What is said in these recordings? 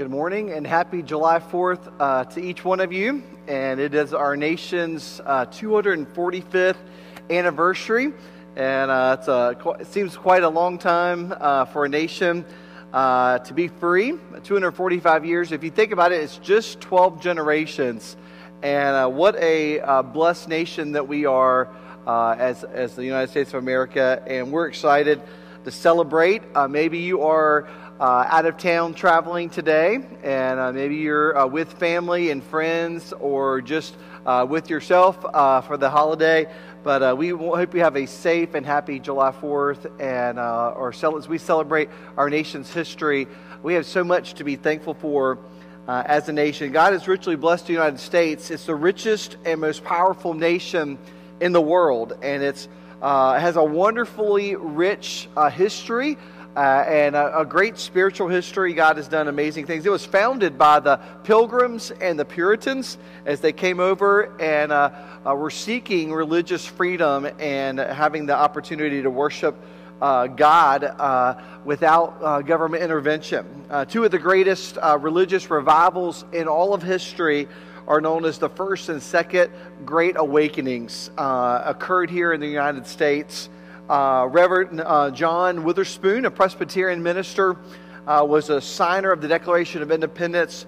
Good morning and happy July 4th uh, to each one of you. And it is our nation's uh, 245th anniversary. And uh, a, it seems quite a long time uh, for a nation uh, to be free 245 years. If you think about it, it's just 12 generations. And uh, what a blessed nation that we are as, as the United States of America. And we're excited to celebrate. maybe you are uh, out of town traveling today, and uh, maybe you're uh, with family and friends or just uh, with yourself uh, for the holiday. But uh, we hope you have a safe and happy July 4th, and or as we celebrate our nation's history. We have so much to be thankful for as a nation. God has richly blessed the United States. It's the richest and most powerful nation in the world, and it's it has a wonderfully rich history. Uh, and a, a, great spiritual history. God has done amazing things. It was founded by the Pilgrims and the Puritans as they came over and uh, uh, were seeking religious freedom and having the opportunity to worship uh, God uh, without uh, government intervention. two of the greatest religious revivals in all of history are known as the first and second Great Awakenings, occurred here in the United States. Uh, Reverend uh, John Witherspoon, a Presbyterian minister, uh, was a signer of the Declaration of Independence,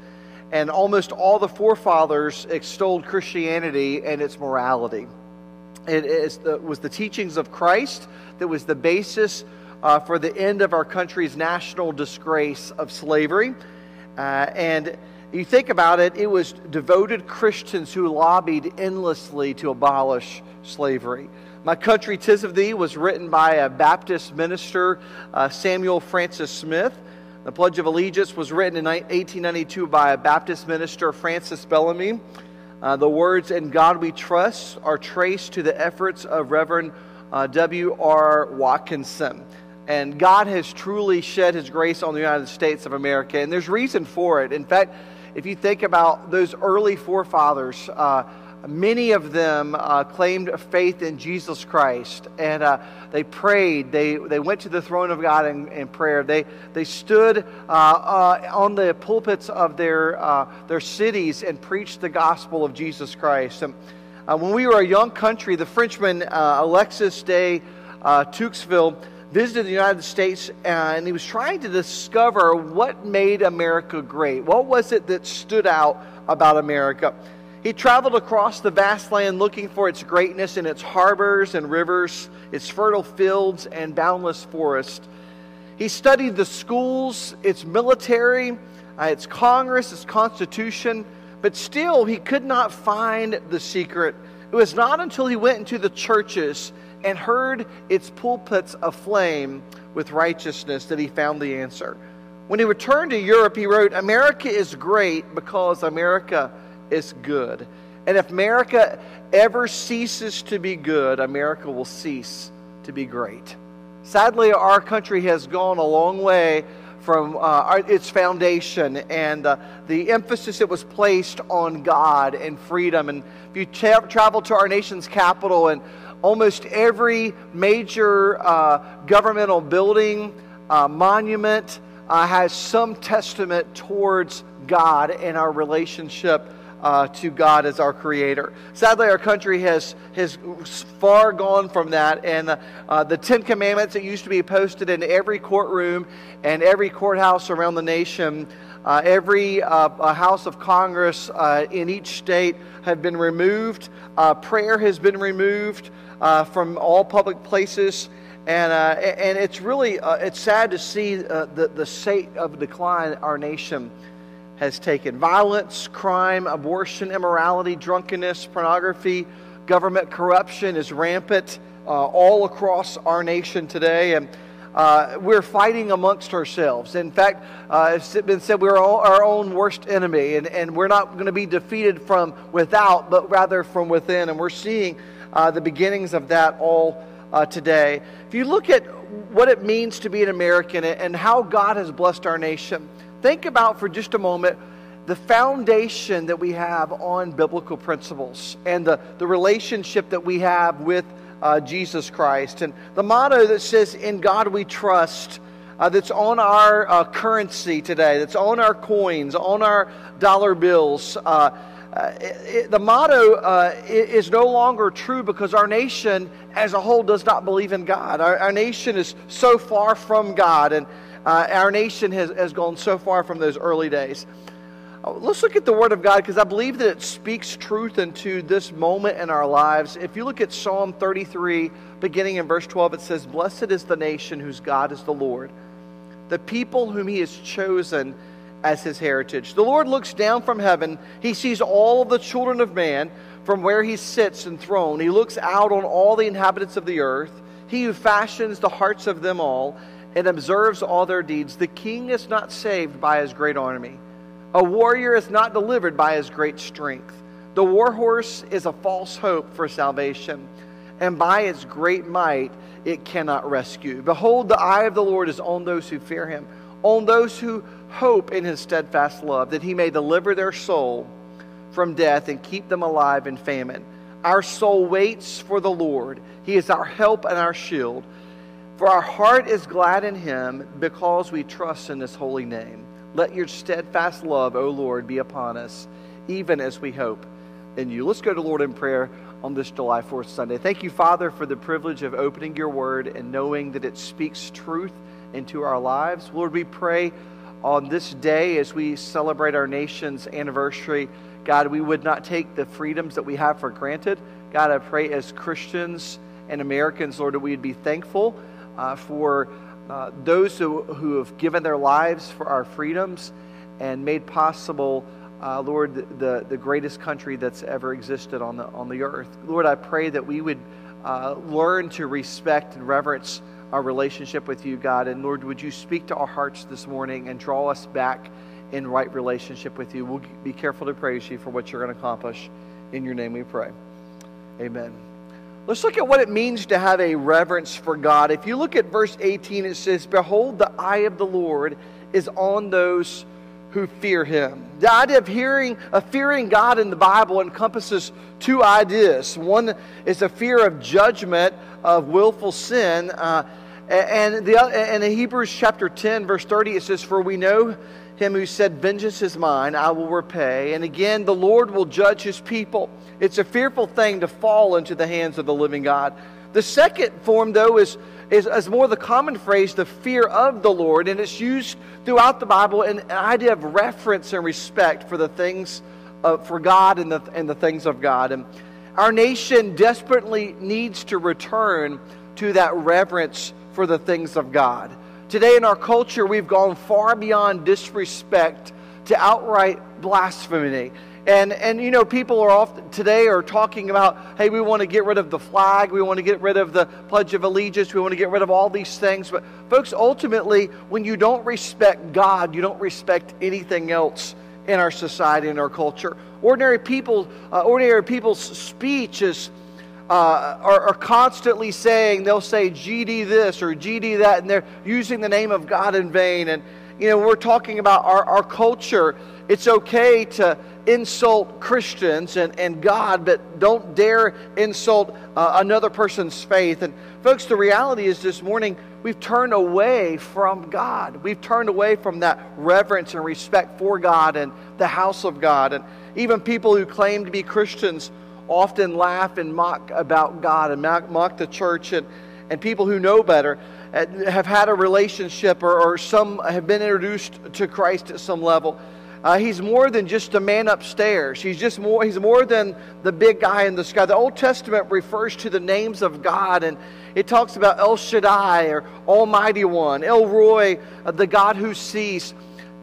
and almost all the forefathers extolled Christianity and its morality. It the, was the teachings of Christ that was the basis uh, for the end of our country's national disgrace of slavery. Uh, and you think about it, it was devoted Christians who lobbied endlessly to abolish slavery. My Country Tis of Thee was written by a Baptist minister, uh, Samuel Francis Smith. The Pledge of Allegiance was written in 1892 by a Baptist minister, Francis Bellamy. Uh, the words, In God We Trust, are traced to the efforts of Reverend uh, W.R. Watkinson. And God has truly shed his grace on the United States of America, and there's reason for it. In fact, if you think about those early forefathers, uh, Many of them uh, claimed faith in Jesus Christ, and uh, they prayed. They, they went to the throne of God in, in prayer. They, they stood uh, uh on the pulpits of their, uh, their cities and preached the gospel of Jesus Christ. And, uh, when we were a young country, the Frenchman Alexis de Tocqueville visited the United States and he was trying to discover what made America great. What was it that stood out about America? He traveled across the vast land looking for its greatness in its harbors and rivers, its fertile fields and boundless forest. He studied the schools, its military, uh, its Congress, its Constitution, but still he could not find the secret. It was not until he went into the churches and heard its pulpits aflame with righteousness that he found the answer. When he returned to Europe, he wrote, America is great because America is good. And if America ever ceases to be good, America will cease to be great. Sadly, our country has gone a long way from uh, our, its foundation and uh, the emphasis that was placed on God and freedom. And if you tra- travel to our nation's capital, and almost every major uh, governmental building, uh, monument uh, has some testament towards God and our relationship uh, to God as our creator. Sadly, our country has, has far gone from that, and uh, uh, the Ten Commandments that used to be posted in every courtroom and every courthouse around the nation, uh, every uh, House of Congress uh, in each state have been removed. prayer has been removed from all public places. And, and it's really it's sad to see the, the state of decline our nation has taken violence, crime, abortion, immorality, drunkenness, pornography, government corruption is rampant uh, all across our nation today. And uh, we're fighting amongst ourselves. In fact, uh, it's been said we're our own worst enemy, and, and we're not going to be defeated from without, but rather from within. And we're seeing uh, the beginnings of that all uh, today. If you look at what it means to be an American and how God has blessed our nation, think about for just a moment the foundation that we have on biblical principles and the, the relationship that we have with uh, Jesus Christ. And the motto that says, In God we trust, uh, that's on our uh, currency today, that's on our coins, on our dollar bills. Uh, uh it, the motto uh, is no longer true because our nation as a whole does not believe in God. Our, our nation is so far from God, and uh, our nation has, has gone so far from those early days. Let's look at the Word of God because I believe that it speaks truth into this moment in our lives. If you look at Psalm 33, beginning in verse 12, it says, Blessed is the nation whose God is the Lord the people whom he has chosen as his heritage. The Lord looks down from heaven. He sees all of the children of man from where he sits enthroned. He looks out on all the inhabitants of the earth. He who fashions the hearts of them all and observes all their deeds. The king is not saved by his great army. A warrior is not delivered by his great strength. The war horse is a false hope for salvation, and by its great might it cannot rescue. Behold, the eye of the Lord is on those who fear him, on those who hope in his steadfast love, that he may deliver their soul from death and keep them alive in famine. Our soul waits for the Lord. He is our help and our shield. For our heart is glad in him because we trust in his holy name. Let your steadfast love, O Lord, be upon us, even as we hope in you. Let's go to Lord in prayer on this July 4th Sunday. Thank you, Father, for the privilege of opening your word and knowing that it speaks truth into our lives. Lord, we pray on this day as we celebrate our nation's anniversary, God, we would not take the freedoms that we have for granted. God, I pray as Christians and Americans, Lord, that we'd be thankful uh, for uh, those who, who have given their lives for our freedoms and made possible uh, Lord, the, the greatest country that's ever existed on the, on the earth. Lord, I pray that we would uh, learn to respect and reverence our relationship with you, God. And Lord, would you speak to our hearts this morning and draw us back in right relationship with you? We'll be careful to praise you for what you're going to accomplish. In your name we pray. Amen. Let's look at what it means to have a reverence for God. If you look at verse 18, it says, Behold, the eye of the Lord is on those who fear him. The idea of hearing, of fearing God in the Bible encompasses two ideas. One is a fear of judgment of willful sin. Uh, and, the, and in Hebrews chapter 10, verse 30, it says, For we know him who said, Vengeance is mine, I will repay. And again, the Lord will judge his people. It's a fearful thing to fall into the hands of the living God. The second form, though, is is, is more the common phrase, the fear of the Lord, and it's used throughout the Bible in an idea of reference and respect for the things of, for God and the, and the things of God. And our nation desperately needs to return to that reverence for the things of God. Today in our culture, we've gone far beyond disrespect to outright blasphemy. And, and you know, people are often today are talking about, hey, we want to get rid of the flag, we want to get rid of the Pledge of Allegiance, we want to get rid of all these things. But, folks, ultimately, when you don't respect God, you don't respect anything else in our society and our culture. Ordinary people, uh, ordinary people's speech is, uh, are, are, constantly saying, they'll say GD this or GD that, and they're using the name of God in vain. And, you know, we're talking about our, our culture. It's okay to insult Christians and, and God, but don't dare insult uh, another person's faith. And, folks, the reality is this morning we've turned away from God. We've turned away from that reverence and respect for God and the house of God. And even people who claim to be Christians often laugh and mock about God and mock, the church. And, and people who know better uh, have had a relationship or, or some have been introduced to Christ at some level. Uh, he's more than just a man upstairs. He's just more. He's more than the big guy in the sky. The Old Testament refers to the names of God, and it talks about El Shaddai or Almighty One, El Roi, uh, the God who sees.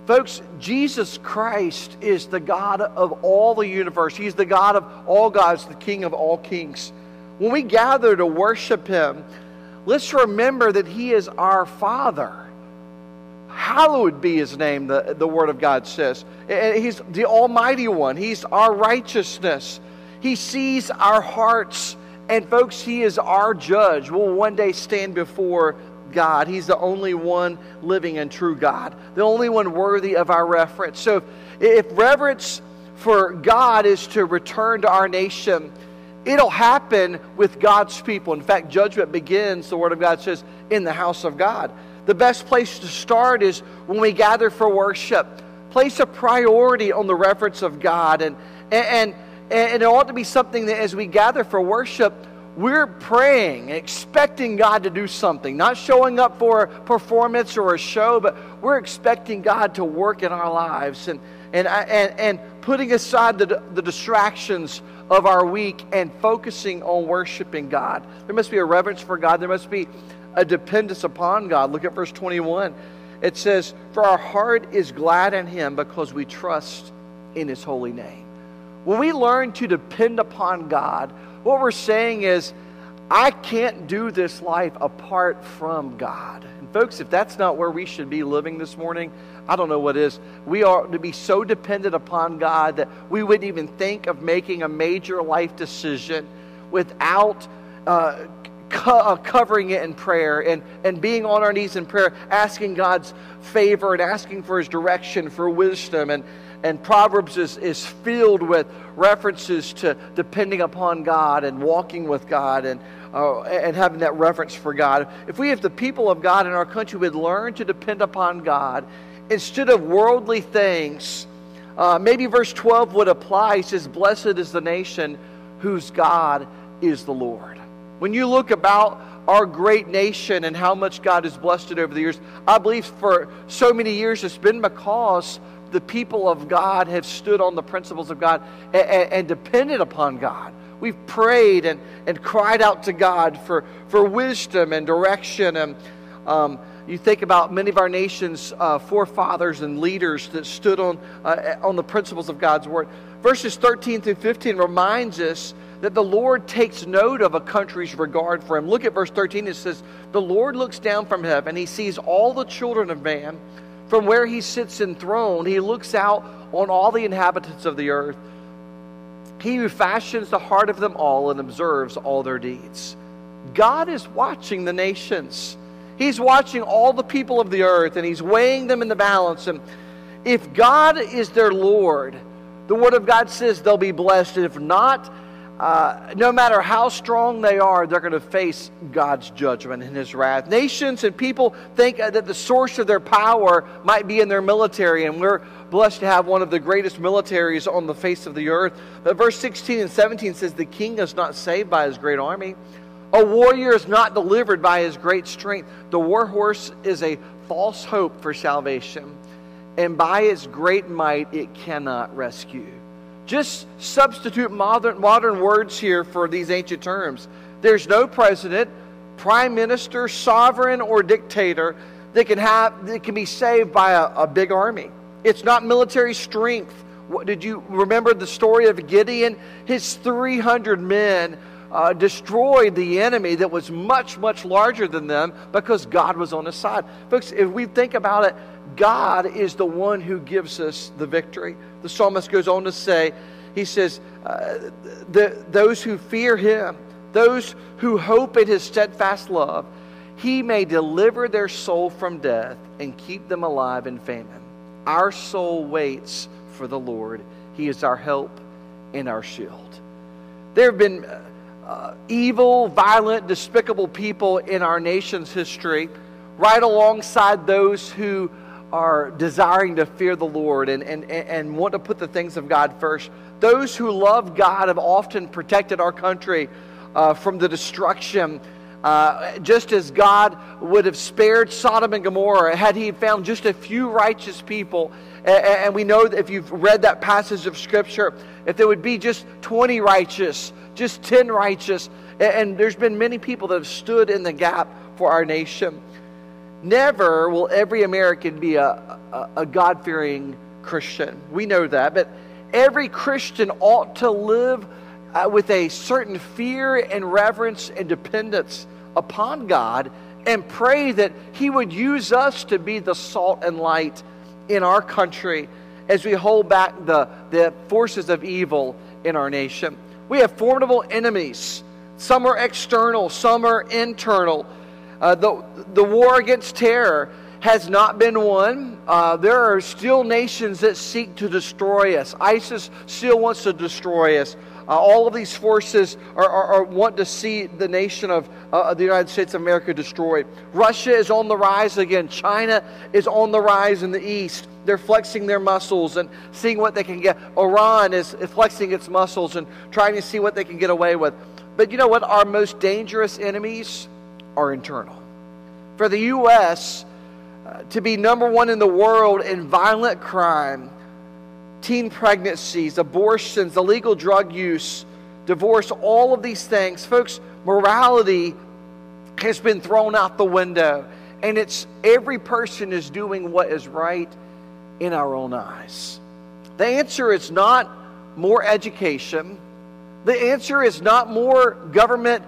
Folks, Jesus Christ is the God of all the universe. He's the God of all gods, the King of all kings. When we gather to worship Him, let's remember that He is our Father. Hallowed be his name, the, the Word of God says. And He's the Almighty One, He's our righteousness. He sees our hearts. And, folks, He is our judge. We'll one day stand before God. He's the only one living and true God, the only one worthy of our reverence. So, if reverence for God is to return to our nation, it'll happen with God's people. In fact, judgment begins, the Word of God says, in the house of God. the best place to start is when we gather for worship. Place a priority on the reverence of God. And, and, and it ought to be something that as we gather for worship, we're praying, expecting God to do something, not showing up for a performance or a show, but we're expecting God to work in our lives and, and, and, and putting aside the, the distractions of our week and focusing on worshiping God. There must be a reverence for God, there must be a dependence upon God. Look at verse 21. It says, For our heart is glad in Him because we trust in His holy name. When we learn to depend upon God, what we're saying is, I can't do this life apart from God. And folks, if that's not where we should be living this morning, I don't know what is. We are to be so dependent upon God that we wouldn't even think of making a major life decision without uh, co- uh, covering it in prayer and, and being on our knees in prayer, asking God's favor and asking for His direction, for wisdom. And, and Proverbs is, is filled with references to depending upon God and walking with God and, uh, and having that reverence for God. If we, if the people of God in our country would learn to depend upon God instead of worldly things, uh, maybe verse 12 would apply. He says, Blessed is the nation whose God is the Lord. When you look about our great nation and how much God has blessed it over the years, I believe for so many years it's been because the people of God have stood on the principles of God and, and, and depended upon God. We've prayed and, and cried out to God for, for wisdom and direction. And um, you think about many of our nation's uh, forefathers and leaders that stood on, uh, on the principles of God's word. Verses 13 through 15 reminds us that the Lord takes note of a country's regard for him. Look at verse 13. It says, The Lord looks down from heaven, he sees all the children of man from where he sits enthroned, he looks out on all the inhabitants of the earth. He who fashions the heart of them all and observes all their deeds. God is watching the nations. He's watching all the people of the earth and he's weighing them in the balance. And if God is their Lord, the Word of God says they'll be blessed. And if not, uh, no matter how strong they are, they're going to face God's judgment and His wrath. Nations and people think that the source of their power might be in their military, and we're blessed to have one of the greatest militaries on the face of the earth. But verse 16 and 17 says, The king is not saved by his great army. A warrior is not delivered by his great strength. The war horse is a false hope for salvation, and by its great might it cannot rescue. Just substitute modern, modern words here for these ancient terms. There's no president, prime minister, sovereign, or dictator that can, have, that can be saved by a, a big army. It's not military strength. What, did you remember the story of Gideon? His 300 men uh, destroyed the enemy that was much, much larger than them because God was on his side. Folks, if we think about it, God is the one who gives us the victory. The psalmist goes on to say, he says, uh, the, those who fear him, those who hope in his steadfast love, he may deliver their soul from death and keep them alive in famine. Our soul waits for the Lord. He is our help and our shield. There have been uh, evil, violent, despicable people in our nation's history, right alongside those who are desiring to fear the Lord and, and, and want to put the things of God first. Those who love God have often protected our country uh, from the destruction. Uh, just as God would have spared Sodom and Gomorrah had He found just a few righteous people. And, we know that if you've read that passage of Scripture, if there would be just 20 righteous, just 10 righteous, and, and there's been many people that have stood in the gap for our nation. Never will every American be a, a, a God fearing Christian. We know that. But every Christian ought to live uh, with a certain fear and reverence and dependence upon God and pray that He would use us to be the salt and light in our country as we hold back the, the forces of evil in our nation. We have formidable enemies. Some are external, some are internal. Uh, the, the war against terror has not been won. Uh, there are still nations that seek to destroy us. ISIS still wants to destroy us. Uh, all of these forces are, are, are, want to see the nation of uh, the United States of America destroyed. Russia is on the rise again. China is on the rise in the east. They're flexing their muscles and seeing what they can get. Iran is flexing its muscles and trying to see what they can get away with. But you know what? Our most dangerous enemies are internal. For the U.S., uh, to be number one in the world in violent crime, teen pregnancies, abortions, illegal drug use, divorce, all of these things, folks, morality has been thrown out the window. And it's every person is doing what is right in our own eyes. The answer is not more education. The answer is not more government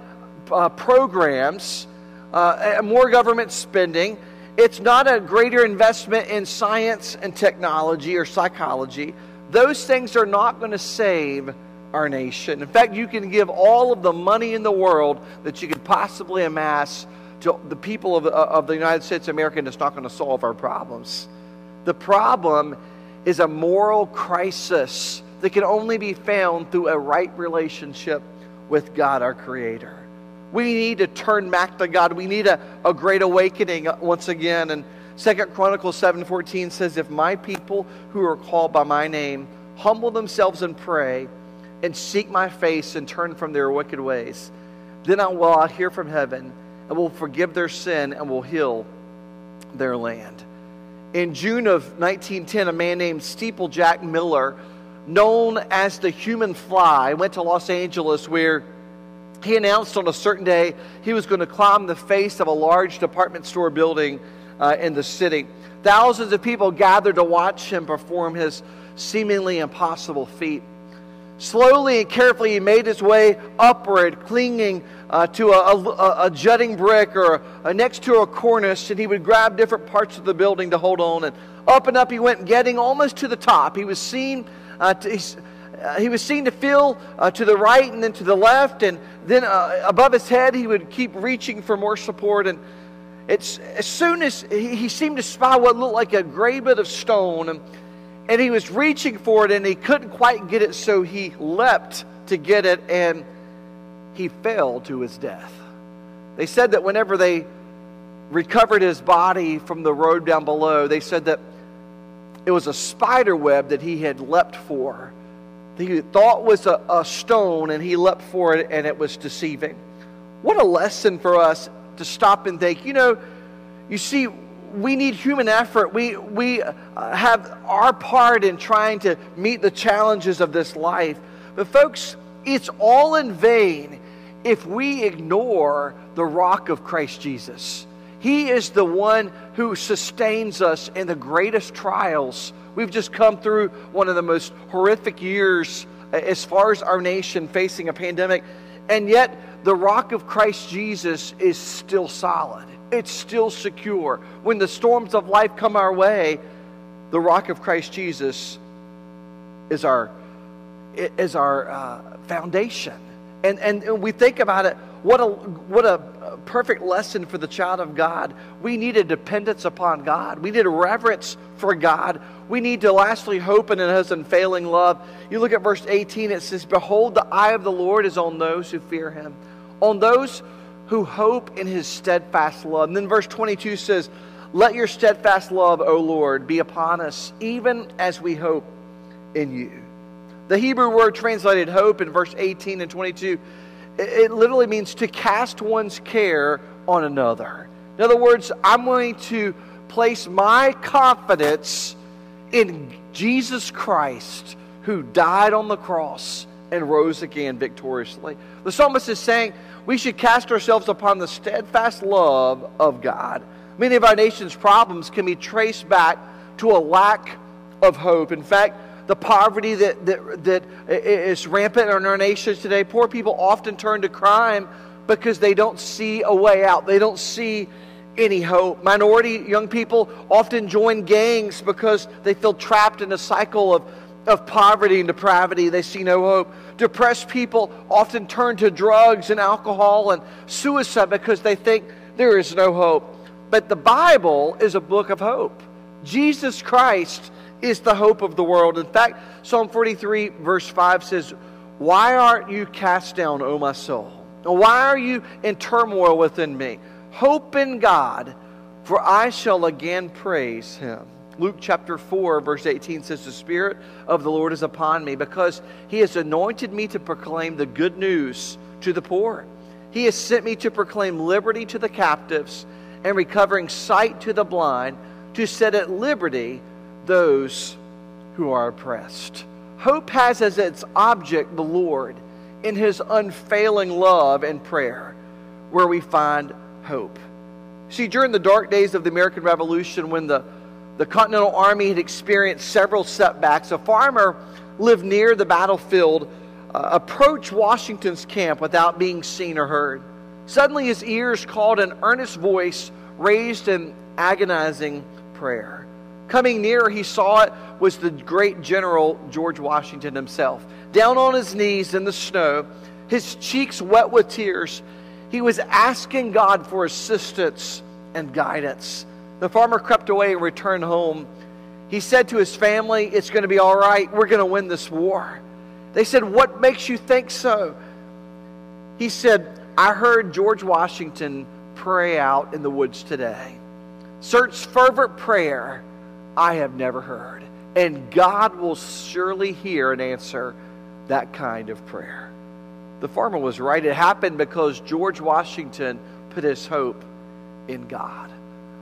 uh, programs, uh, more government spending. It's not a greater investment in science and technology or psychology. Those things are not going to save our nation. In fact, you can give all of the money in the world that you could possibly amass to the people of, uh, of the United States of America, and it's not going to solve our problems. The problem is a moral crisis that can only be found through a right relationship with God, our Creator. We need to turn back to God. We need a, a great awakening uh, once again. And Second Chronicles 7:14 says, If my people who are called by my name humble themselves and pray and seek my face and turn from their wicked ways, then I will hear from heaven and will forgive their sin and will heal their land. In June of 1910, a man named Steeple Jack Miller, known as the human fly, went to Los Angeles where he announced on a certain day he was going to climb the face of a large department store building uh, in the city. Thousands of people gathered to watch him perform his seemingly impossible feat. Slowly and carefully, he made his way upward, clinging uh, to a, a, a, jutting brick or a, next to a cornice, and he would grab different parts of the building to hold on. And up and up he went, getting almost to the top. He was seen. Uh, to, uh, he was seen to feel uh, to the right and then to the left, and then uh, above his head, he would keep reaching for more support. And it's, as soon as he, he seemed to spy what looked like a gray bit of stone, and and he was reaching for it and he couldn't quite get it, so he leapt to get it and he fell to his death. They said that whenever they recovered his body from the road down below, they said that it was a spider web that he had leapt for. He thought was a, a stone and he leapt for it and it was deceiving. What a lesson for us to stop and think. You know, you see, we need human effort. We, we uh, have our part in trying to meet the challenges of this life. But, folks, it's all in vain if we ignore the rock of Christ Jesus. He is the one who sustains us in the greatest trials. We've just come through one of the most horrific years uh, as far as our nation facing a pandemic. And yet, the rock of Christ Jesus is still solid it's still secure. When the storms of life come our way, the rock of Christ Jesus is our, is our uh, foundation. And, and, and we think about it, what a, what a perfect lesson for the child of God. We need a dependence upon God. We need a reverence for God. We need to lastly hope in his unfailing love. You look at verse 18, it says, Behold, the eye of the Lord is on those who fear him, on those who hope in his steadfast love. And then verse 22 says, Let your steadfast love, O Lord, be upon us, even as we hope in you. The Hebrew word translated hope in verse 18 and 22, it literally means to cast one's care on another. In other words, I'm going to place my confidence in Jesus Christ who died on the cross and rose again victoriously. The psalmist is saying, we should cast ourselves upon the steadfast love of God. Many of our nation's problems can be traced back to a lack of hope. In fact, the poverty that, that, that is rampant in our nation today, poor people often turn to crime because they don't see a way out. They don't see any hope. Minority young people often join gangs because they feel trapped in a cycle of of poverty and depravity. They see no hope. Depressed people often turn to drugs and alcohol and suicide because they think there is no hope. But the Bible is a book of hope. Jesus Christ is the hope of the world. In fact, Psalm 43, verse 5 says, Why aren't you cast down, O my soul? Why are you in turmoil within me? Hope in God, for I shall again praise him. Luke chapter 4, verse 18 says, The Spirit of the Lord is upon me because he has anointed me to proclaim the good news to the poor. He has sent me to proclaim liberty to the captives and recovering sight to the blind, to set at liberty those who are oppressed. Hope has as its object the Lord in his unfailing love and prayer, where we find hope. See, during the dark days of the American Revolution, when the, the Continental Army had experienced several setbacks, a farmer lived near the battlefield uh, approached Washington's camp without being seen or heard. Suddenly, his ears caught an earnest voice raised in agonizing prayer. Coming nearer, he saw it was the great General George Washington himself. Down on his knees in the snow, his cheeks wet with tears, he was asking God for assistance and guidance. The farmer crept away and returned home. He said to his family, It's going to be all right. We're going to win this war. They said, What makes you think so? He said, I heard George Washington pray out in the woods today. Search fervent prayer I have never heard. And God will surely hear and answer that kind of prayer. The farmer was right. It happened because George Washington put his hope in God.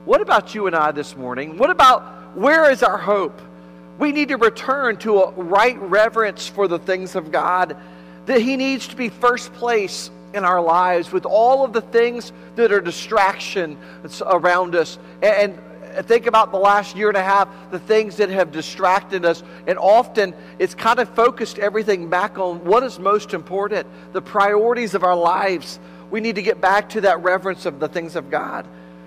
What about you and I this morning? What about where is our hope? We need to return to a right reverence for the things of God, that He needs to be first place in our lives with all of the things that are distraction around us. And think about the last year and a half, the things that have distracted us. And often it's kind of focused everything back on what is most important, the priorities of our lives. We need to get back to that reverence of the things of God.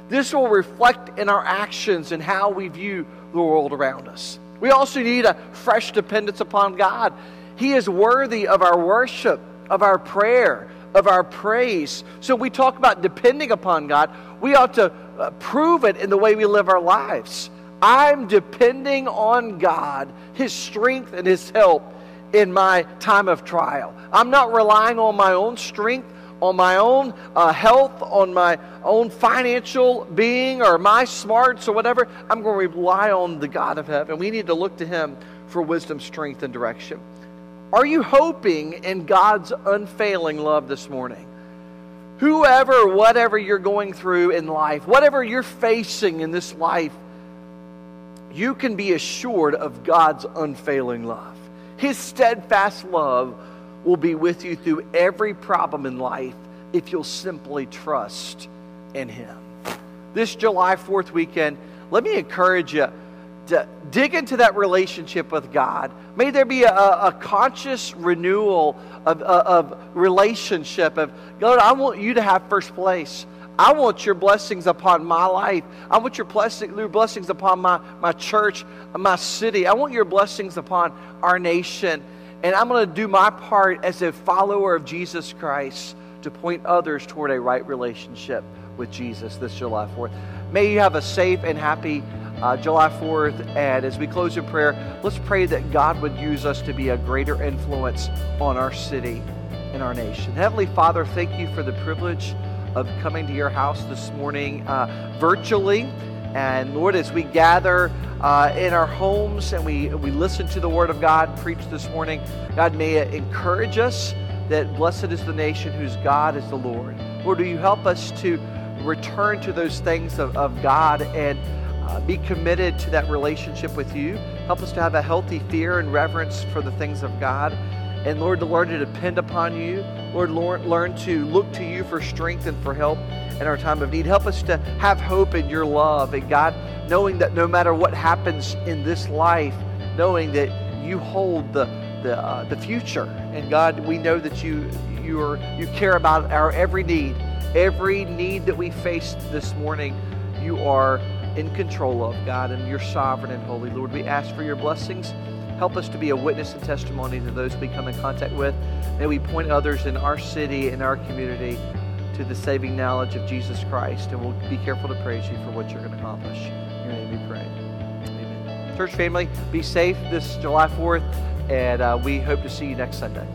This will reflect in our actions and how we view the world around us. We also need a fresh dependence upon God. He is worthy of our worship, of our prayer, of our praise. So we talk about depending upon God. We ought to prove it in the way we live our lives. I'm depending on God, His strength and His help in my time of trial. I'm not relying on my own strength on my own uh, health, on my own financial being, or my smarts, or whatever. I'm going to rely on the God of heaven. We need to look to Him for wisdom, strength, and direction. Are you hoping in God's unfailing love this morning? Whoever, whatever you're going through in life, whatever you're facing in this life, you can be assured of God's unfailing love. His steadfast love will be with you through every problem in life if you'll simply trust in Him. This July 4th weekend, let me encourage you dig into that relationship with God. May there be a, a conscious renewal of, of relationship of God, I want you to have first place. I want your blessings upon my life. I want your, blessing, your blessings upon my, my church, my city. I want your blessings upon our nation. And I'm going to do my part as a follower of Jesus Christ to point others toward a right relationship with Jesus this July 4th. May you have a safe and happy uh, July 4th. And as we close in prayer, let's pray that God would use us to be a greater influence on our city and our nation. Heavenly Father, thank you for the privilege of coming to your house this morning uh, virtually. And Lord, as we gather uh, in our homes and we, we listen to the Word of God preached this morning, God, may it encourage us that blessed is the nation whose God is the Lord. Lord, do you help us to return to those things of, of God and uh, be committed to that relationship with you? Help us to have a healthy fear and reverence for the things of God. And Lord, to learn to depend upon you. Lord, learn to look to you for strength and for help in our time of need. Help us to have hope in your love. And God, knowing that no matter what happens in this life, knowing that you hold the, the, uh, the future. And God, we know that you, you, are, you care about our every need. Every need that we face this morning, you are in control of, God, and you're sovereign and holy. Lord, we ask for your blessings. Help us to be a witness and testimony to those we come in contact with. May we point others in our city, in our community, to the saving knowledge of Jesus Christ. And we'll be careful to praise you for what you're going to accomplish. In your name we pray. Amen. Church family, be safe this July 4th. and uh, we hope to see you next Sunday.